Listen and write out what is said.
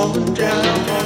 want slowing down, down.